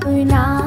tôi not.